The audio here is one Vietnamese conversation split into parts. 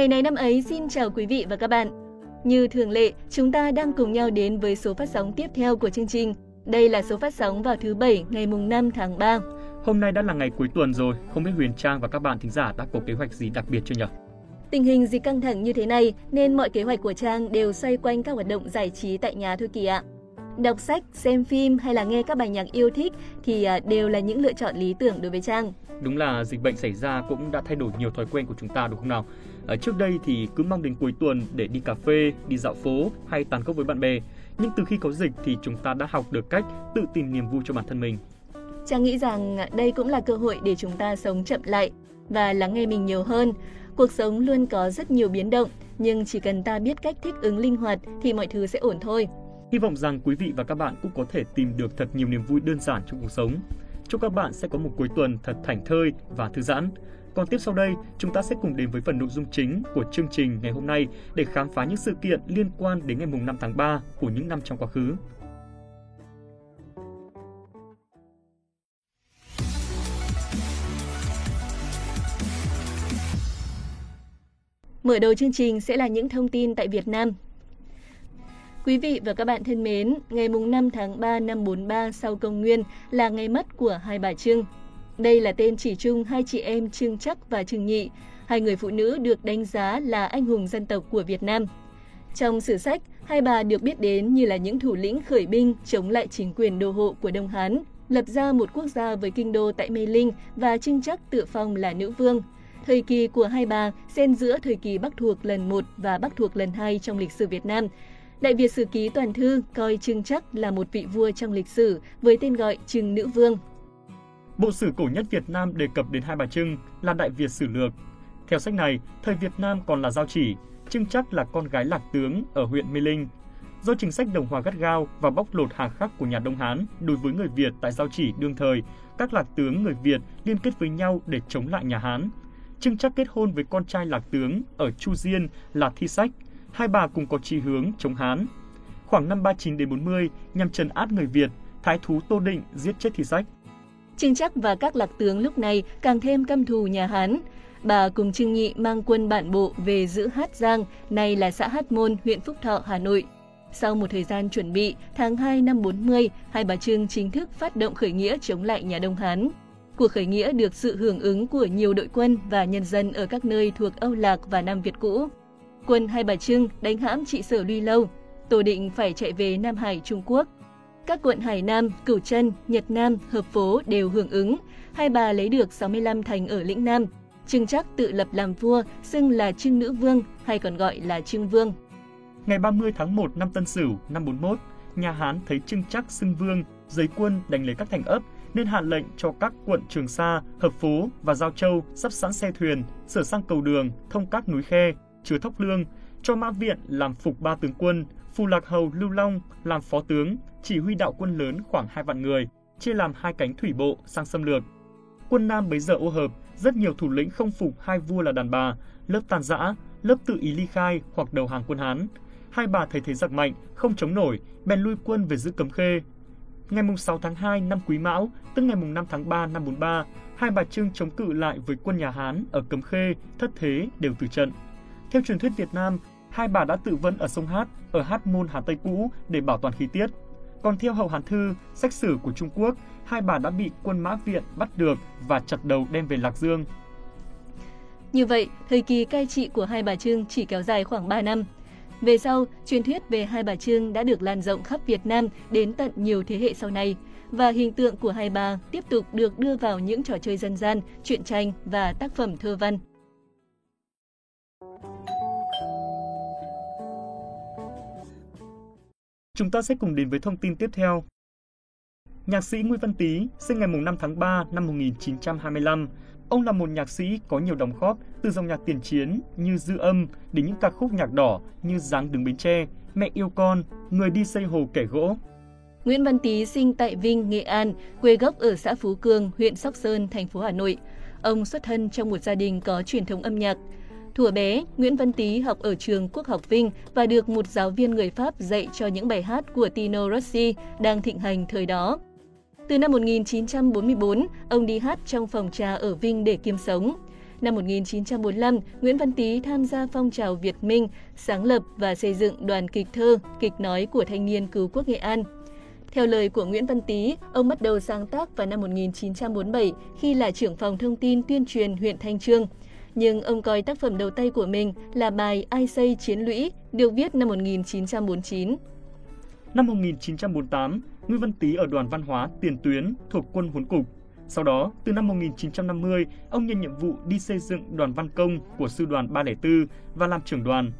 Ngày này năm ấy xin chào quý vị và các bạn. Như thường lệ, chúng ta đang cùng nhau đến với số phát sóng tiếp theo của chương trình. Đây là số phát sóng vào thứ Bảy ngày mùng 5 tháng 3. Hôm nay đã là ngày cuối tuần rồi, không biết Huyền Trang và các bạn thính giả đã có kế hoạch gì đặc biệt chưa nhỉ? Tình hình dịch căng thẳng như thế này nên mọi kế hoạch của Trang đều xoay quanh các hoạt động giải trí tại nhà thôi kìa ạ. Đọc sách, xem phim hay là nghe các bài nhạc yêu thích thì à, đều là những lựa chọn lý tưởng đối với Trang. Đúng là dịch bệnh xảy ra cũng đã thay đổi nhiều thói quen của chúng ta đúng không nào? Ở trước đây thì cứ mong đến cuối tuần để đi cà phê, đi dạo phố hay tàn gốc với bạn bè. Nhưng từ khi có dịch thì chúng ta đã học được cách tự tìm niềm vui cho bản thân mình. Trang nghĩ rằng đây cũng là cơ hội để chúng ta sống chậm lại và lắng nghe mình nhiều hơn. Cuộc sống luôn có rất nhiều biến động, nhưng chỉ cần ta biết cách thích ứng linh hoạt thì mọi thứ sẽ ổn thôi. Hy vọng rằng quý vị và các bạn cũng có thể tìm được thật nhiều niềm vui đơn giản trong cuộc sống. Chúc các bạn sẽ có một cuối tuần thật thảnh thơi và thư giãn. Còn tiếp sau đây, chúng ta sẽ cùng đến với phần nội dung chính của chương trình ngày hôm nay để khám phá những sự kiện liên quan đến ngày mùng 5 tháng 3 của những năm trong quá khứ. Mở đầu chương trình sẽ là những thông tin tại Việt Nam. Quý vị và các bạn thân mến, ngày 5 tháng 3 năm 43 sau công nguyên là ngày mất của hai bà Trưng. Đây là tên chỉ chung hai chị em Trương Chắc và Trương Nhị, hai người phụ nữ được đánh giá là anh hùng dân tộc của Việt Nam. Trong sử sách, hai bà được biết đến như là những thủ lĩnh khởi binh chống lại chính quyền đô hộ của Đông Hán, lập ra một quốc gia với kinh đô tại Mê Linh và Trương Chắc tự phong là nữ vương. Thời kỳ của hai bà xen giữa thời kỳ Bắc thuộc lần 1 và Bắc thuộc lần 2 trong lịch sử Việt Nam. Đại Việt Sử Ký Toàn Thư coi Trương Chắc là một vị vua trong lịch sử với tên gọi Trương Nữ Vương. Bộ sử cổ nhất Việt Nam đề cập đến hai bà Trưng là Đại Việt Sử Lược. Theo sách này, thời Việt Nam còn là giao chỉ, Trưng Chắc là con gái lạc tướng ở huyện Mê Linh. Do chính sách đồng hòa gắt gao và bóc lột hà khắc của nhà Đông Hán đối với người Việt tại giao chỉ đương thời, các lạc tướng người Việt liên kết với nhau để chống lại nhà Hán. Trưng Chắc kết hôn với con trai lạc tướng ở Chu Diên là Thi Sách, hai bà cùng có chí hướng chống Hán. Khoảng năm 39 đến 40, nhằm trấn áp người Việt, thái thú Tô Định giết chết Thi Sách. Trương Chắc và các lạc tướng lúc này càng thêm căm thù nhà Hán. Bà cùng Trương Nhị mang quân bản bộ về giữ Hát Giang, nay là xã Hát Môn, huyện Phúc Thọ, Hà Nội. Sau một thời gian chuẩn bị, tháng 2 năm 40, hai bà Trưng chính thức phát động khởi nghĩa chống lại nhà Đông Hán. Cuộc khởi nghĩa được sự hưởng ứng của nhiều đội quân và nhân dân ở các nơi thuộc Âu Lạc và Nam Việt cũ. Quân Hai Bà Trưng đánh hãm trị sở Luy Lâu, Tô định phải chạy về Nam Hải, Trung Quốc. Các quận Hải Nam, Cửu Trân, Nhật Nam, Hợp Phố đều hưởng ứng. Hai bà lấy được 65 thành ở lĩnh Nam. Trưng Chắc tự lập làm vua, xưng là Trưng Nữ Vương hay còn gọi là Trưng Vương. Ngày 30 tháng 1 năm Tân Sửu năm 41, nhà Hán thấy Trưng Chắc xưng vương, giấy quân đánh lấy các thành ấp nên hạ lệnh cho các quận Trường Sa, Hợp Phố và Giao Châu sắp sẵn xe thuyền, sửa sang cầu đường, thông các núi khe, chứa thóc lương, cho Mã Viện làm phục ba tướng quân, Phù Lạc Hầu Lưu Long làm phó tướng, chỉ huy đạo quân lớn khoảng hai vạn người, chia làm hai cánh thủy bộ sang xâm lược. Quân Nam bấy giờ ô hợp, rất nhiều thủ lĩnh không phục hai vua là đàn bà, lớp tàn dã, lớp tự ý ly khai hoặc đầu hàng quân Hán. Hai bà thấy thế giặc mạnh, không chống nổi, bèn lui quân về giữ Cấm Khê. Ngày 6 tháng 2 năm Quý Mão, tức ngày 5 tháng 3 năm 43, hai bà Trưng chống cự lại với quân nhà Hán ở Cấm Khê, thất thế đều từ trận. Theo truyền thuyết Việt Nam, hai bà đã tự vấn ở sông Hát, ở Hát Môn Hà Tây cũ để bảo toàn khí tiết. Còn theo Hậu Hán Thư, sách sử của Trung Quốc, hai bà đã bị quân Mã Viện bắt được và chặt đầu đem về Lạc Dương. Như vậy, thời kỳ cai trị của hai bà Trưng chỉ kéo dài khoảng 3 năm. Về sau, truyền thuyết về hai bà Trưng đã được lan rộng khắp Việt Nam đến tận nhiều thế hệ sau này và hình tượng của hai bà tiếp tục được đưa vào những trò chơi dân gian, truyện tranh và tác phẩm thơ văn. Chúng ta sẽ cùng đến với thông tin tiếp theo. Nhạc sĩ Nguyễn Văn Tý sinh ngày 5 tháng 3 năm 1925. Ông là một nhạc sĩ có nhiều đóng góp từ dòng nhạc tiền chiến như Dư âm đến những ca khúc nhạc đỏ như Dáng đứng bến tre, Mẹ yêu con, Người đi xây hồ kẻ gỗ. Nguyễn Văn Tý sinh tại Vinh, Nghệ An, quê gốc ở xã Phú Cương, huyện Sóc Sơn, thành phố Hà Nội. Ông xuất thân trong một gia đình có truyền thống âm nhạc. Thùa bé, Nguyễn Văn Tý học ở trường Quốc học Vinh và được một giáo viên người Pháp dạy cho những bài hát của Tino Rossi đang thịnh hành thời đó. Từ năm 1944, ông đi hát trong phòng trà ở Vinh để kiếm sống. Năm 1945, Nguyễn Văn Tý tham gia phong trào Việt Minh, sáng lập và xây dựng đoàn kịch thơ, kịch nói của thanh niên cứu quốc Nghệ An. Theo lời của Nguyễn Văn Tý, ông bắt đầu sáng tác vào năm 1947 khi là trưởng phòng thông tin tuyên truyền huyện Thanh Trương. Nhưng ông coi tác phẩm đầu tay của mình là bài Ai xây chiến lũy, được viết năm 1949. Năm 1948, Nguyễn Văn Tý ở đoàn văn hóa tiền tuyến thuộc quân huấn cục. Sau đó, từ năm 1950, ông nhận nhiệm vụ đi xây dựng đoàn văn công của sư đoàn 304 và làm trưởng đoàn.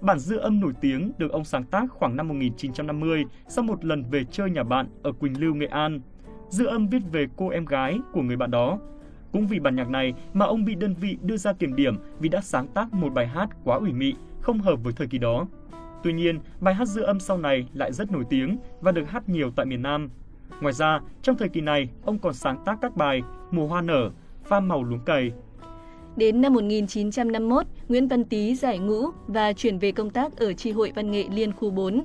Bản dư âm nổi tiếng được ông sáng tác khoảng năm 1950 sau một lần về chơi nhà bạn ở Quỳnh Lưu, Nghệ An. Dư âm viết về cô em gái của người bạn đó. Cũng vì bản nhạc này mà ông bị đơn vị đưa ra kiểm điểm vì đã sáng tác một bài hát quá ủy mị, không hợp với thời kỳ đó. Tuy nhiên, bài hát dư âm sau này lại rất nổi tiếng và được hát nhiều tại miền Nam. Ngoài ra, trong thời kỳ này, ông còn sáng tác các bài Mùa hoa nở, Pha màu luống cày, Đến năm 1951, Nguyễn Văn Tý giải ngũ và chuyển về công tác ở Tri hội Văn nghệ Liên khu 4.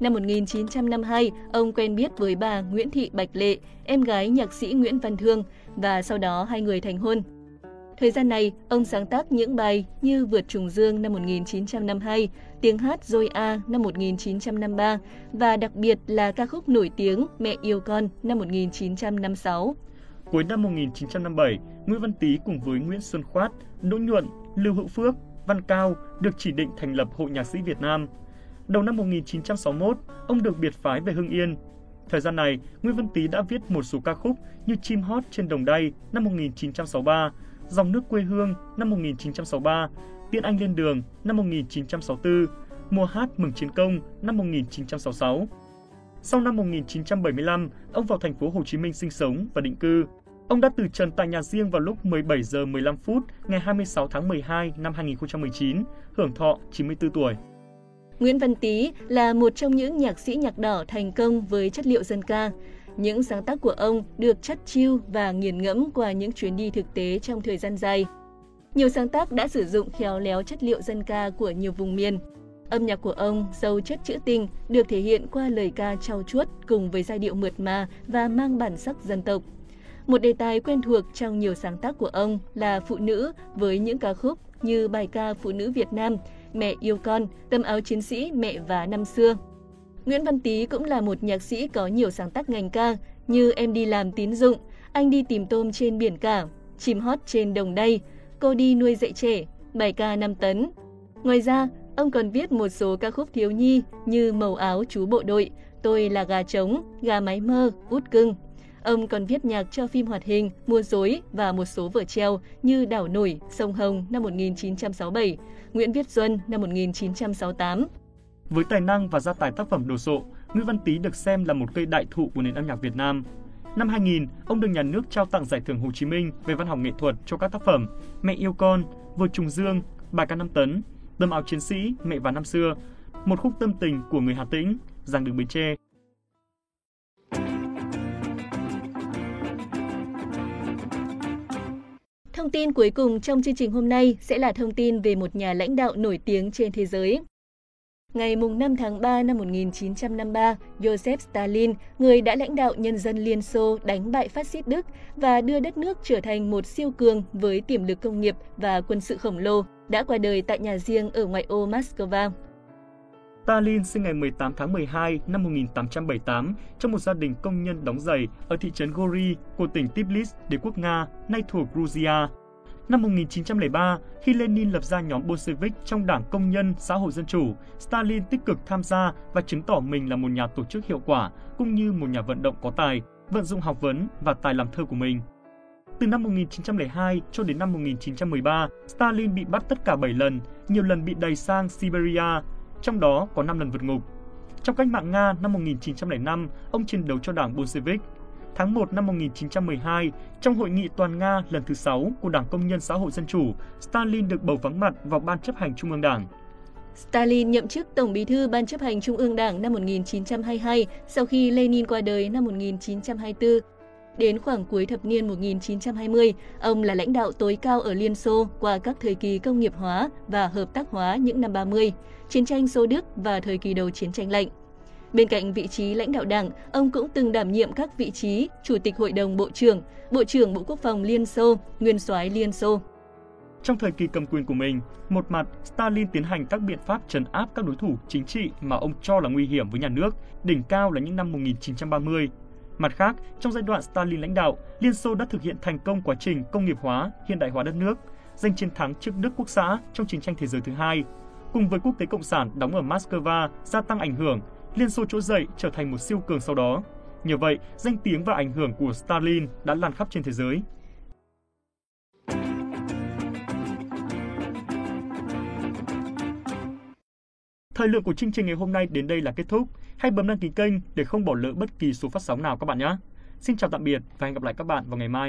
Năm 1952, ông quen biết với bà Nguyễn Thị Bạch Lệ, em gái nhạc sĩ Nguyễn Văn Thương, và sau đó hai người thành hôn. Thời gian này, ông sáng tác những bài như Vượt trùng dương năm 1952, Tiếng hát Rồi A năm 1953 và đặc biệt là ca khúc nổi tiếng Mẹ yêu con năm 1956. Cuối năm 1957, Nguyễn Văn Tý cùng với Nguyễn Xuân Khoát, Đỗ Nhuận, Lưu Hữu Phước, Văn Cao được chỉ định thành lập Hội Nhạc sĩ Việt Nam. Đầu năm 1961, ông được biệt phái về Hưng Yên. Thời gian này, Nguyễn Văn Tý đã viết một số ca khúc như Chim hót trên đồng đay năm 1963, Dòng nước quê hương năm 1963, Tiễn anh lên đường năm 1964, Mùa hát mừng chiến công năm 1966. Sau năm 1975, ông vào thành phố Hồ Chí Minh sinh sống và định cư. Ông đã từ trần tại nhà riêng vào lúc 17 giờ 15 phút ngày 26 tháng 12 năm 2019, hưởng thọ 94 tuổi. Nguyễn Văn Tý là một trong những nhạc sĩ nhạc đỏ thành công với chất liệu dân ca. Những sáng tác của ông được chất chiêu và nghiền ngẫm qua những chuyến đi thực tế trong thời gian dài. Nhiều sáng tác đã sử dụng khéo léo chất liệu dân ca của nhiều vùng miền. Âm nhạc của ông giàu chất trữ tình được thể hiện qua lời ca trau chuốt cùng với giai điệu mượt mà và mang bản sắc dân tộc. Một đề tài quen thuộc trong nhiều sáng tác của ông là phụ nữ với những ca khúc như bài ca Phụ nữ Việt Nam, Mẹ yêu con, Tâm áo chiến sĩ mẹ và năm xưa. Nguyễn Văn Tý cũng là một nhạc sĩ có nhiều sáng tác ngành ca như Em đi làm tín dụng, Anh đi tìm tôm trên biển cả, Chim hót trên đồng đây, Cô đi nuôi dạy trẻ, bài ca 5 tấn. Ngoài ra, ông còn viết một số ca khúc thiếu nhi như Màu áo chú bộ đội, Tôi là gà trống, Gà máy mơ, Út cưng. Ông còn viết nhạc cho phim hoạt hình, Mua dối và một số vở treo như Đảo nổi, Sông Hồng năm 1967, Nguyễn Viết Duân năm 1968. Với tài năng và gia tài tác phẩm đồ sộ, Nguyễn Văn Tý được xem là một cây đại thụ của nền âm nhạc Việt Nam. Năm 2000, ông được nhà nước trao tặng giải thưởng Hồ Chí Minh về văn học nghệ thuật cho các tác phẩm Mẹ yêu con, Vượt trùng dương, Bài ca năm tấn, Tâm áo chiến sĩ, Mẹ và năm xưa, một khúc tâm tình của người Hà Tĩnh, Giang đường Bến Tre. Thông tin cuối cùng trong chương trình hôm nay sẽ là thông tin về một nhà lãnh đạo nổi tiếng trên thế giới. Ngày 5 tháng 3 năm 1953, Joseph Stalin, người đã lãnh đạo nhân dân Liên Xô đánh bại phát xít Đức và đưa đất nước trở thành một siêu cường với tiềm lực công nghiệp và quân sự khổng lồ, đã qua đời tại nhà riêng ở ngoại ô Moscow. Stalin sinh ngày 18 tháng 12 năm 1878 trong một gia đình công nhân đóng giày ở thị trấn Gori của tỉnh Tbilisi, đế quốc Nga, nay thuộc Georgia. Năm 1903, khi Lenin lập ra nhóm Bolshevik trong Đảng Công nhân Xã hội Dân chủ, Stalin tích cực tham gia và chứng tỏ mình là một nhà tổ chức hiệu quả, cũng như một nhà vận động có tài, vận dụng học vấn và tài làm thơ của mình. Từ năm 1902 cho đến năm 1913, Stalin bị bắt tất cả 7 lần, nhiều lần bị đẩy sang Siberia, trong đó có 5 lần vượt ngục. Trong cách mạng Nga năm 1905, ông chiến đấu cho đảng Bolshevik. Tháng 1 năm 1912, trong hội nghị toàn Nga lần thứ 6 của Đảng Công nhân Xã hội Dân chủ, Stalin được bầu vắng mặt vào Ban chấp hành Trung ương Đảng. Stalin nhậm chức Tổng bí thư Ban chấp hành Trung ương Đảng năm 1922 sau khi Lenin qua đời năm 1924. Đến khoảng cuối thập niên 1920, ông là lãnh đạo tối cao ở Liên Xô qua các thời kỳ công nghiệp hóa và hợp tác hóa những năm 30, chiến tranh Xô Đức và thời kỳ đầu chiến tranh lạnh. Bên cạnh vị trí lãnh đạo đảng, ông cũng từng đảm nhiệm các vị trí Chủ tịch Hội đồng Bộ trưởng, Bộ trưởng Bộ Quốc phòng Liên Xô, Nguyên soái Liên Xô. Trong thời kỳ cầm quyền của mình, một mặt Stalin tiến hành các biện pháp trấn áp các đối thủ chính trị mà ông cho là nguy hiểm với nhà nước, đỉnh cao là những năm 1930. Mặt khác, trong giai đoạn Stalin lãnh đạo, Liên Xô đã thực hiện thành công quá trình công nghiệp hóa, hiện đại hóa đất nước, giành chiến thắng trước Đức Quốc xã trong chiến tranh thế giới thứ hai. Cùng với quốc tế cộng sản đóng ở Moscow gia tăng ảnh hưởng, Liên Xô trỗi dậy trở thành một siêu cường sau đó. Nhờ vậy, danh tiếng và ảnh hưởng của Stalin đã lan khắp trên thế giới. Thời lượng của chương trình ngày hôm nay đến đây là kết thúc. Hãy bấm đăng ký kênh để không bỏ lỡ bất kỳ số phát sóng nào các bạn nhé. Xin chào tạm biệt và hẹn gặp lại các bạn vào ngày mai.